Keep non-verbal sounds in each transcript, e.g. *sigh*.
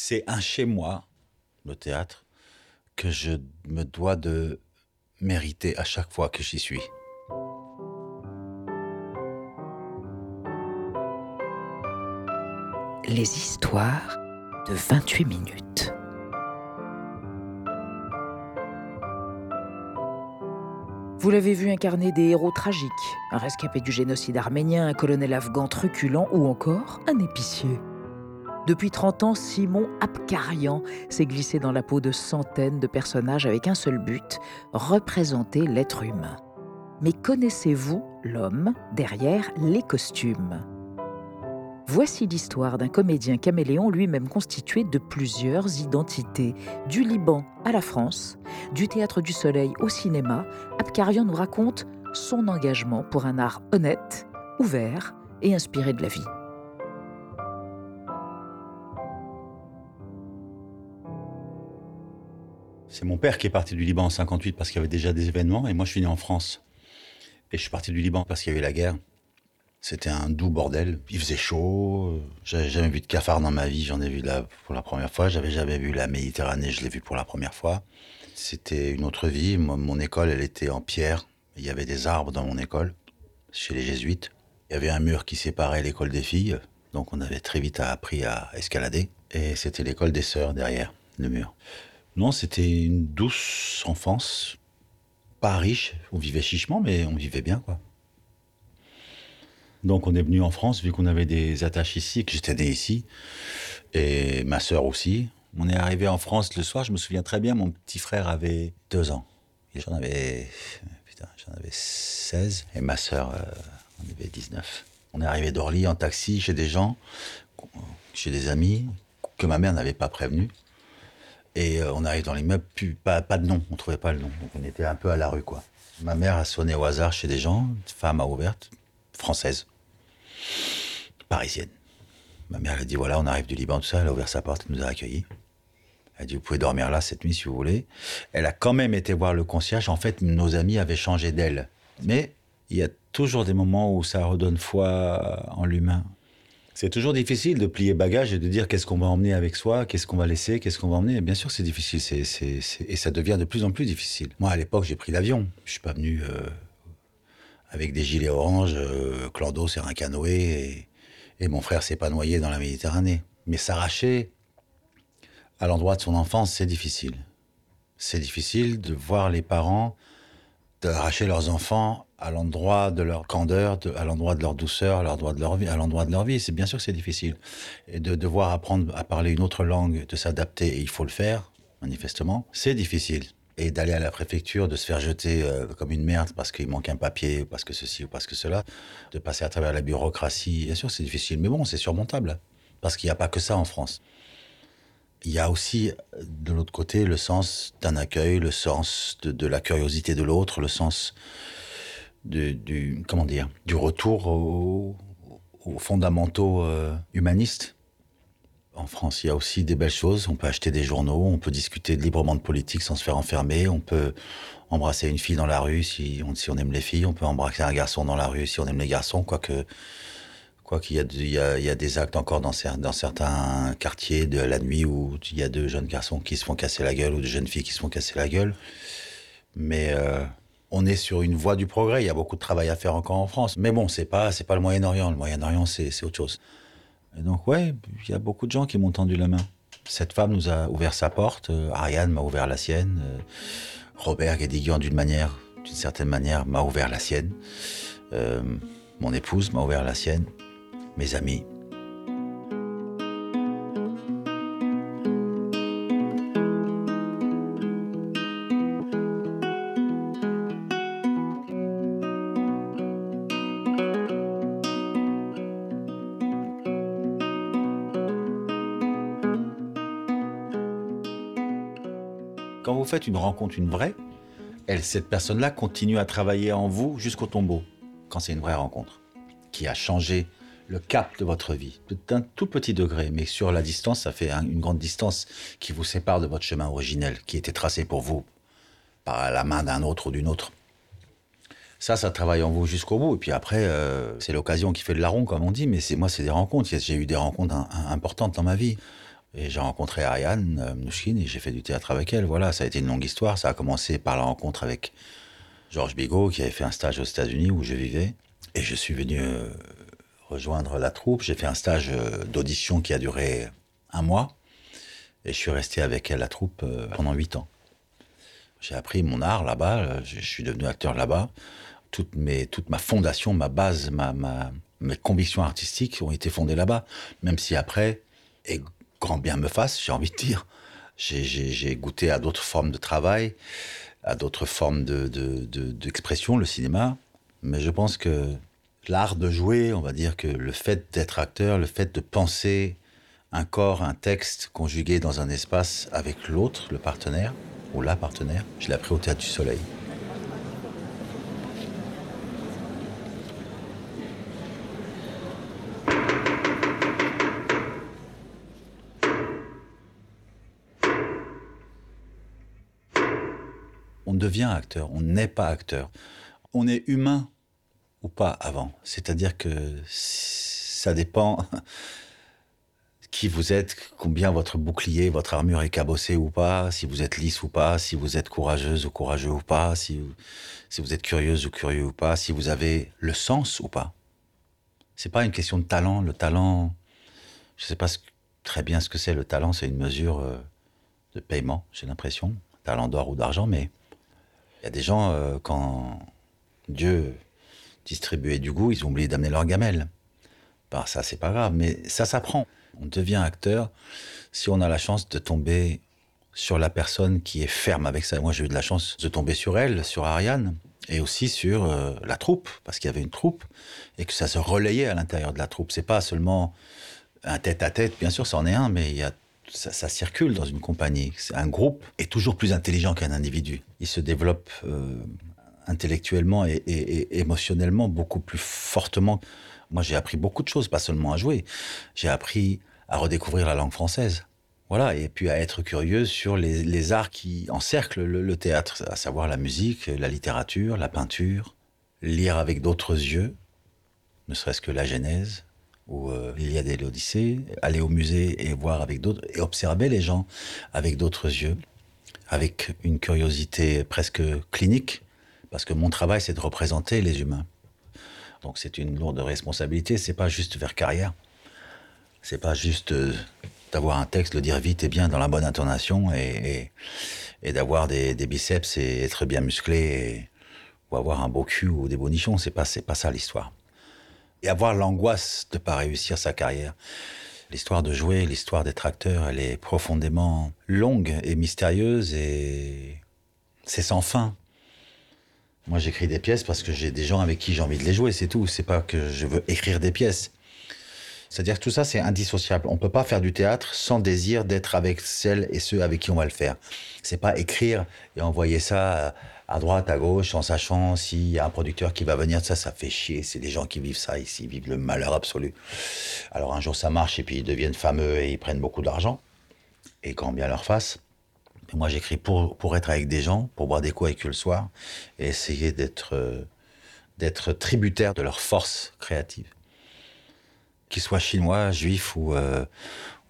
C'est un chez moi, le théâtre, que je me dois de mériter à chaque fois que j'y suis. Les histoires de 28 minutes. Vous l'avez vu incarner des héros tragiques, un rescapé du génocide arménien, un colonel afghan truculent ou encore un épicier. Depuis 30 ans, Simon Abkarian s'est glissé dans la peau de centaines de personnages avec un seul but, représenter l'être humain. Mais connaissez-vous l'homme derrière les costumes? Voici l'histoire d'un comédien caméléon lui-même constitué de plusieurs identités. Du Liban à la France, du théâtre du soleil au cinéma, Abkarian nous raconte son engagement pour un art honnête, ouvert et inspiré de la vie. C'est mon père qui est parti du Liban en 58 parce qu'il y avait déjà des événements et moi je suis né en France. Et je suis parti du Liban parce qu'il y avait la guerre. C'était un doux bordel. Il faisait chaud. J'avais jamais vu de cafard dans ma vie. J'en ai vu là pour la première fois. J'avais jamais vu la Méditerranée. Je l'ai vu pour la première fois. C'était une autre vie. Mon école, elle était en pierre. Il y avait des arbres dans mon école, chez les jésuites. Il y avait un mur qui séparait l'école des filles. Donc on avait très vite appris à escalader. Et c'était l'école des sœurs derrière le mur. Non, c'était une douce enfance. Pas riche, on vivait chichement, mais on vivait bien, quoi. Donc on est venu en France, vu qu'on avait des attaches ici, que j'étais né ici, et ma sœur aussi. On est arrivé en France le soir, je me souviens très bien, mon petit frère avait deux ans. J'en avais, putain, j'en avais 16, et ma sœur, euh, on avait 19. On est arrivé d'Orly en taxi chez des gens, chez des amis, que ma mère n'avait pas prévenu. Et euh, on arrive dans l'immeuble, pas, pas de nom, on trouvait pas le nom. Donc on était un peu à la rue, quoi. Ma mère a sonné au hasard chez des gens, une femme a ouverte, française, parisienne. Ma mère elle a dit voilà, on arrive du Liban, tout ça. Elle a ouvert sa porte, elle nous a accueillis. Elle a dit vous pouvez dormir là cette nuit si vous voulez. Elle a quand même été voir le concierge. En fait, nos amis avaient changé d'elle. Mais il y a toujours des moments où ça redonne foi en l'humain. C'est toujours difficile de plier bagage et de dire qu'est-ce qu'on va emmener avec soi, qu'est-ce qu'on va laisser, qu'est-ce qu'on va emmener. Bien sûr, c'est difficile, c'est, c'est, et ça devient de plus en plus difficile. Moi, à l'époque, j'ai pris l'avion. Je suis pas venu euh, avec des gilets orange. Euh, Clordo, c'est un canoë et, et mon frère s'est pas noyé dans la Méditerranée. Mais s'arracher à l'endroit de son enfance, c'est difficile. C'est difficile de voir les parents d'arracher leurs enfants à l'endroit de leur candeur, à l'endroit de leur douceur, à l'endroit de leur vie, à l'endroit de leur vie. C'est bien sûr que c'est difficile. Et de devoir apprendre à parler une autre langue, de s'adapter, et il faut le faire, manifestement, c'est difficile. Et d'aller à la préfecture, de se faire jeter euh, comme une merde parce qu'il manque un papier, parce que ceci ou parce que cela, de passer à travers la bureaucratie, bien sûr c'est difficile. Mais bon, c'est surmontable. Parce qu'il n'y a pas que ça en France. Il y a aussi, de l'autre côté, le sens d'un accueil, le sens de la curiosité de l'autre, le sens du, comment dire, du retour aux, aux fondamentaux euh, humanistes. En France, il y a aussi des belles choses. On peut acheter des journaux, on peut discuter librement de politique sans se faire enfermer, on peut embrasser une fille dans la rue si on, si on aime les filles, on peut embrasser un garçon dans la rue si on aime les garçons, quoique quoi qu'il y, y, y a des actes encore dans, cer- dans certains quartiers de la nuit où il y a de jeunes garçons qui se font casser la gueule ou de jeunes filles qui se font casser la gueule. Mais euh, on est sur une voie du progrès. Il y a beaucoup de travail à faire encore en France. Mais bon, c'est pas c'est pas le Moyen-Orient. Le Moyen-Orient, c'est autre chose. Et donc ouais, il y a beaucoup de gens qui m'ont tendu la main. Cette femme nous a ouvert sa porte. euh, Ariane m'a ouvert la sienne. euh, Robert Guédiguian, d'une manière, d'une certaine manière, m'a ouvert la sienne. Euh, mon épouse m'a ouvert la sienne. Mes amis. Quand vous faites une rencontre, une vraie, cette personne-là continue à travailler en vous jusqu'au tombeau, quand c'est une vraie rencontre, qui a changé le cap de votre vie, d'un tout petit degré, mais sur la distance, ça fait un- une grande distance qui vous sépare de votre chemin originel, qui était tracé pour vous par la main d'un autre ou d'une autre. Ça, ça travaille en vous jusqu'au bout. Et puis après, euh, c'est l'occasion qui fait le larron, comme on dit. Mais c'est moi, c'est des rencontres. J'ai eu des rencontres importantes dans ma vie. Et j'ai rencontré Ariane euh, Mnouchkine et j'ai fait du théâtre avec elle. Voilà, ça a été une longue histoire. Ça a commencé par la rencontre avec Georges Bigot, qui avait fait un stage aux États-Unis où je vivais. Et je suis venu euh, rejoindre la troupe. J'ai fait un stage euh, d'audition qui a duré un mois. Et je suis resté avec elle, la troupe, pendant huit ans. J'ai appris mon art là-bas. Je, suis devenu acteur là-bas. Toute, mes, toute ma fondation, ma base, ma, ma- mes convictions artistiques ont été fondées là-bas. Même si après, grand bien me fasse, j'ai envie de dire, j'ai- goûté à d'autres formes de travail, à d'autres formes de- de- d'expression, le cinéma. Mais je pense que l'art de jouer, on va dire que le fait d'être acteur, le fait de penser un corps, un texte conjugué dans un espace avec l'autre, le partenaire ou la partenaire, je l'ai appris au Théâtre du Soleil. Devient acteur, on n'est pas acteur. On est humain ou pas avant. C'est-à-dire que ça dépend *laughs* qui vous êtes, combien votre bouclier, votre armure est cabossée ou pas, si vous êtes lisse ou pas, si vous êtes courageuse ou courageux ou pas, si vous, si vous êtes curieuse ou curieux ou pas, si vous avez le sens ou pas. C'est pas une question de talent. Le talent, je sais pas très bien ce que c'est. Le talent, c'est une mesure euh, de paiement, j'ai l'impression. Talent d'or ou d'argent, mais il y a des gens, euh, quand Dieu distribuait du goût, ils ont oublié d'amener leur gamelle. Bah, ça, c'est pas grave, mais ça s'apprend. On devient acteur si on a la chance de tomber sur la personne qui est ferme avec ça. Moi, j'ai eu de la chance de tomber sur elle, sur Ariane, et aussi sur euh, la troupe, parce qu'il y avait une troupe, et que ça se relayait à l'intérieur de la troupe. C'est pas seulement un tête-à-tête, bien sûr, c'en est un, mais il y a, ça, circule dans une compagnie. Un groupe est toujours plus intelligent qu'un individu. Il se développe euh, intellectuellement et, émotionnellement beaucoup plus fortement. Moi, j'ai appris beaucoup de choses, pas seulement à jouer. J'ai appris à redécouvrir la langue française. Voilà, et puis à être curieux sur les, arts qui encerclent le, le théâtre, à savoir la musique, la littérature, la peinture, lire avec d'autres yeux, ne serait-ce que la Genèse ou euh, l'Iliade et l'Odyssée, aller au musée et voir avec d'autres, et observer les gens avec d'autres yeux, avec une curiosité presque clinique, parce que mon travail, c'est de représenter les humains. Donc c'est une lourde responsabilité, c'est pas juste faire carrière, c'est pas juste euh, d'avoir un texte, le dire vite et bien dans la bonne intonation et, d'avoir des, des biceps et être bien musclé ou avoir un beau cul ou des beaux nichons, c'est pas, pas ça l'histoire et avoir l'angoisse de pas réussir sa carrière. L'histoire de jouer, l'histoire d'être acteur, elle est profondément longue et mystérieuse et c'est sans fin. Moi, j'écris des pièces parce que j'ai des gens avec qui j'ai envie de les jouer, c'est tout. C'est pas que je veux écrire des pièces. C'est-à-dire que tout ça, c'est indissociable. On peut pas faire du théâtre sans désir d'être avec celles et ceux avec qui on va le faire. C'est pas écrire et envoyer ça à droite, à gauche, en sachant s'il y a un producteur qui va venir. Ça, ça fait chier. C'est des gens qui vivent ça ici, ils vivent le malheur absolu. Alors un jour, ça marche et puis ils deviennent fameux et ils prennent beaucoup d'argent. Et quand bien leur. Mais moi, j'écris pour, être avec des gens, pour boire des coups avec eux le soir et essayer d'être euh, tributaire de leur force créative qu'ils soient chinois, juifs ou, euh,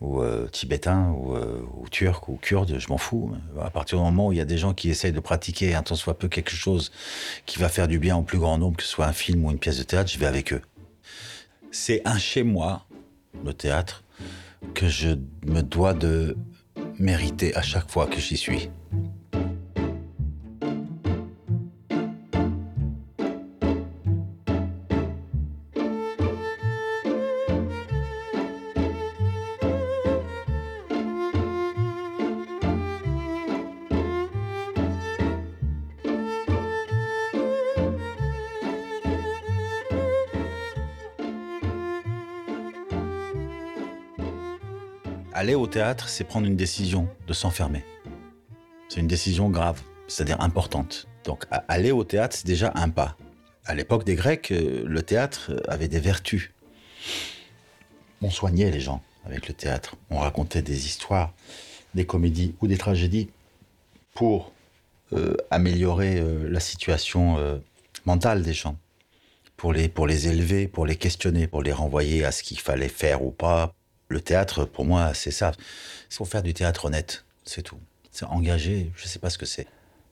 ou euh, tibétains ou, euh, ou turcs ou kurdes, je m'en fous. À partir du moment où il y a des gens qui essayent de pratiquer un tant soit peu quelque chose qui va faire du bien au plus grand nombre, que ce soit un film ou une pièce de théâtre, je vais avec eux. C'est un chez moi, le théâtre, que je me dois de mériter à chaque fois que j'y suis. Aller au théâtre, c'est prendre une décision de s'enfermer. C'est une décision grave, c'est-à-dire importante. Donc aller au théâtre, c'est déjà un pas. À l'époque des Grecs, euh, le théâtre euh, avait des vertus. On soignait les gens avec le théâtre. On racontait des histoires, des comédies ou des tragédies pour euh, améliorer la situation mentale des gens, pour pour les élever, pour les questionner, pour les renvoyer à ce qu'il fallait faire ou pas, Le théâtre, pour moi, c'est ça. Il faut faire du théâtre honnête, c'est tout. C'est engagé, je ne sais pas ce que c'est.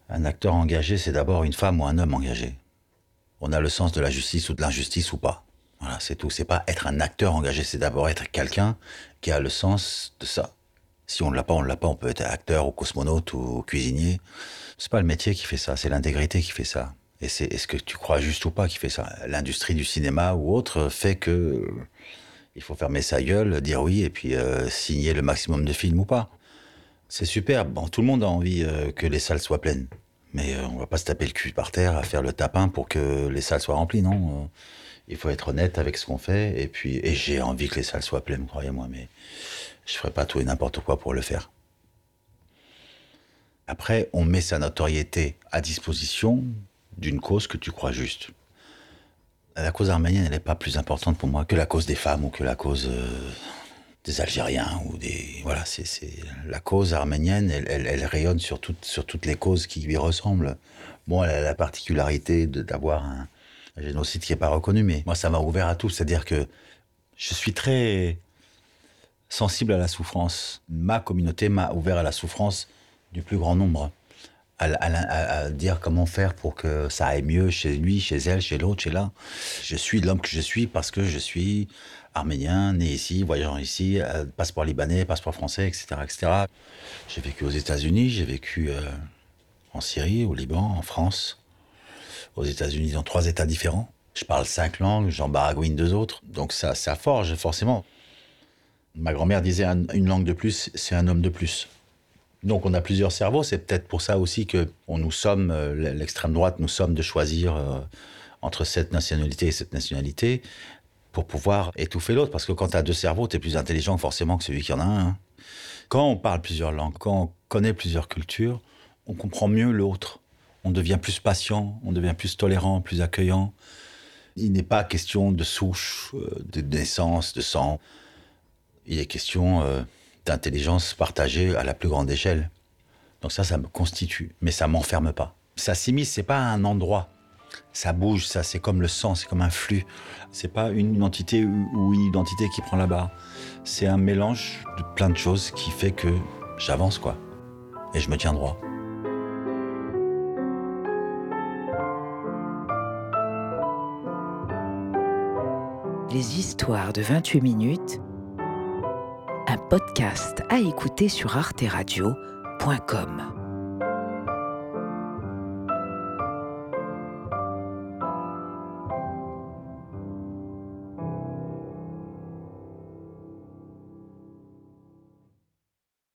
Un acteur engagé, c'est d'abord une femme ou un homme engagé. On a le sens de la justice ou de l'injustice ou pas. Voilà, c'est tout. C'est pas être un acteur engagé, c'est d'abord être quelqu'un qui a le sens de ça. Si on ne l'a pas, on ne l'a pas. On peut être acteur ou cosmonaute ou cuisinier. C'est pas le métier qui fait ça, c'est l'intégrité qui fait ça. Et c'est est-ce que tu crois juste ou pas qui fait ça? L'industrie du cinéma ou autre fait que il faut fermer sa gueule, dire oui et puis euh, signer le maximum de films ou pas. C'est super. Bon, tout le monde a envie euh, que les salles soient pleines, mais euh, on va pas se taper le cul par terre à faire le tapin pour que les salles soient remplies, non Il faut être honnête avec ce qu'on fait et puis et j'ai envie que les salles soient pleines, croyez-moi, mais je ferai pas tout et n'importe quoi pour le faire. Après, on met sa notoriété à disposition d'une cause que tu crois juste. La cause arménienne, elle n'est pas plus importante pour moi que la cause des femmes ou que la cause euh, des Algériens ou des voilà. C'est la cause arménienne, elle, rayonne sur toutes sur toutes les causes qui lui ressemblent. Bon, elle a la particularité d'avoir un, un, génocide qui n'est pas reconnu, mais moi, ça m'a ouvert à tout. C'est-à-dire que je suis très sensible à la souffrance. Ma communauté m'a ouvert à la souffrance du plus grand nombre. À, dire comment faire pour que ça aille mieux chez lui, chez elle, chez l'autre, chez là. Je suis l'homme que je suis parce que je suis arménien, né ici, voyageant ici, euh, passeport libanais, passeport français, etc. etc. J'ai vécu aux États-Unis, j'ai vécu euh, en Syrie, au Liban, en France, aux États-Unis dans trois États différents. Je parle cinq langues, j'en baragouine deux autres, donc ça, ça forge forcément. Ma grand-mère disait une langue de plus, c'est un homme de plus. Donc on a plusieurs cerveaux, c'est peut-être pour ça aussi que on nous sommes, euh, l'extrême droite nous sommes de choisir euh, entre cette nationalité et cette nationalité pour pouvoir étouffer l'autre. Parce que quand tu as deux cerveaux, tu es plus intelligent forcément que celui qui en a un. Hein. Quand on parle plusieurs langues, quand on connaît plusieurs cultures, on comprend mieux l'autre. On devient plus patient, on devient plus tolérant, plus accueillant. Il n'est pas question de souche, euh, de naissance, de sang. Il est question d'intelligence partagée à la plus grande échelle. Donc ça, ça me constitue, mais ça m'enferme pas. Ça s'immisce, c'est pas un endroit. Ça bouge, ça, c'est comme le sang, c'est comme un flux. C'est pas une entité ou une identité qui prend la barre. C'est un mélange de plein de choses qui fait que j'avance, quoi. Et je me tiens droit. Les histoires de 28 minutes podcast à écouter sur arteradio.com.